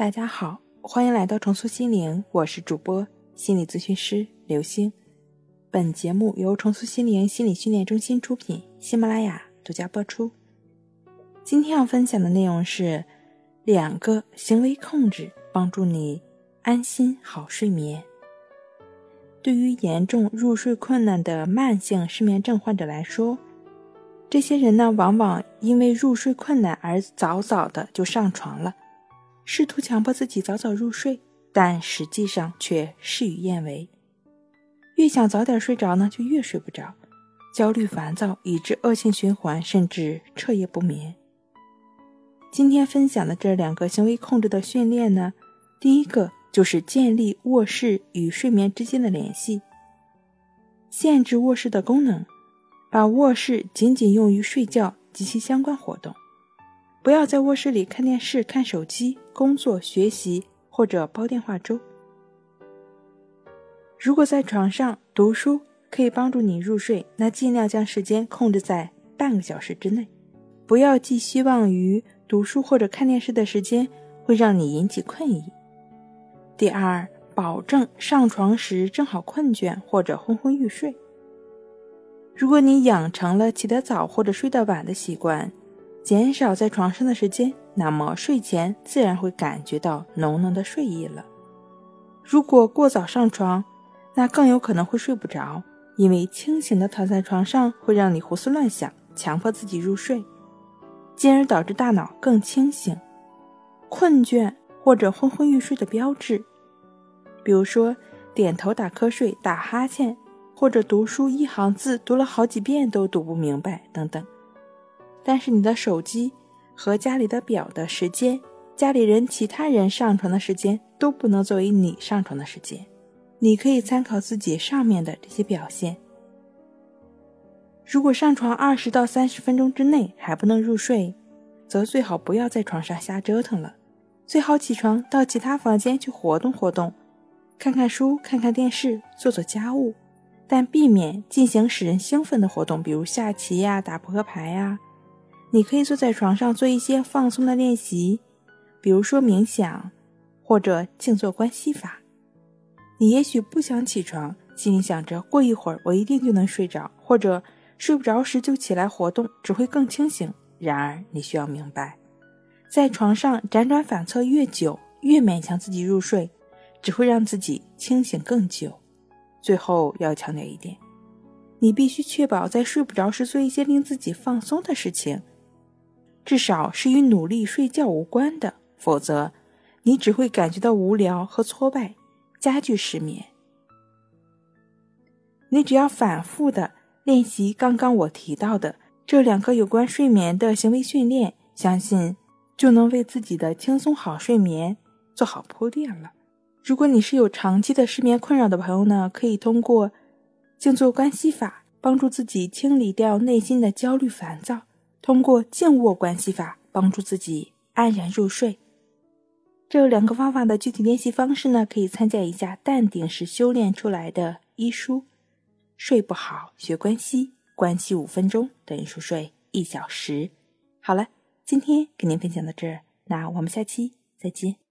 大家好，欢迎来到重塑心灵，我是主播心理咨询师刘星。本节目由重塑心灵心理训练中心出品，喜马拉雅独家播出。今天要分享的内容是两个行为控制，帮助你安心好睡眠。对于严重入睡困难的慢性失眠症患者来说，这些人呢，往往因为入睡困难而早早的就上床了，试图强迫自己早早入睡，但实际上却事与愿违。越想早点睡着呢，就越睡不着，焦虑烦躁，以致恶性循环，甚至彻夜不眠。今天分享的这两个行为控制的训练呢，第一个就是建立卧室与睡眠之间的联系，限制卧室的功能。把卧室仅仅用于睡觉及其相关活动，不要在卧室里看电视、看手机、工作、学习或者煲电话粥。如果在床上读书可以帮助你入睡，那尽量将时间控制在半个小时之内，不要寄希望于读书或者看电视的时间会让你引起困意。第二，保证上床时正好困倦或者昏昏欲睡。如果你养成了起得早或者睡得晚的习惯，减少在床上的时间，那么睡前自然会感觉到浓浓的睡意了。如果过早上床，那更有可能会睡不着，因为清醒的躺在床上会让你胡思乱想，强迫自己入睡，进而导致大脑更清醒。困倦或者昏昏欲睡的标志，比如说点头打瞌睡、打哈欠。或者读书一行字读了好几遍都读不明白等等，但是你的手机和家里的表的时间，家里人其他人上床的时间都不能作为你上床的时间，你可以参考自己上面的这些表现。如果上床二十到三十分钟之内还不能入睡，则最好不要在床上瞎折腾了，最好起床到其他房间去活动活动，看看书、看看电视、做做家务。但避免进行使人兴奋的活动，比如下棋呀、打扑克牌呀。你可以坐在床上做一些放松的练习，比如说冥想或者静坐观息法。你也许不想起床，心里想着过一会儿我一定就能睡着，或者睡不着时就起来活动，只会更清醒。然而，你需要明白，在床上辗转反侧越久，越勉强自己入睡，只会让自己清醒更久。最后要强调一点，你必须确保在睡不着时做一些令自己放松的事情，至少是与努力睡觉无关的，否则你只会感觉到无聊和挫败，加剧失眠。你只要反复的练习刚刚我提到的这两个有关睡眠的行为训练，相信就能为自己的轻松好睡眠做好铺垫了。如果你是有长期的失眠困扰的朋友呢，可以通过静坐观息法帮助自己清理掉内心的焦虑烦躁；通过静卧关系法帮助自己安然入睡。这两个方法的具体练习方式呢，可以参加一下淡定式修炼出来的医书。睡不好学关系，关系五分钟等于熟睡一小时。好了，今天给您分享到这儿，那我们下期再见。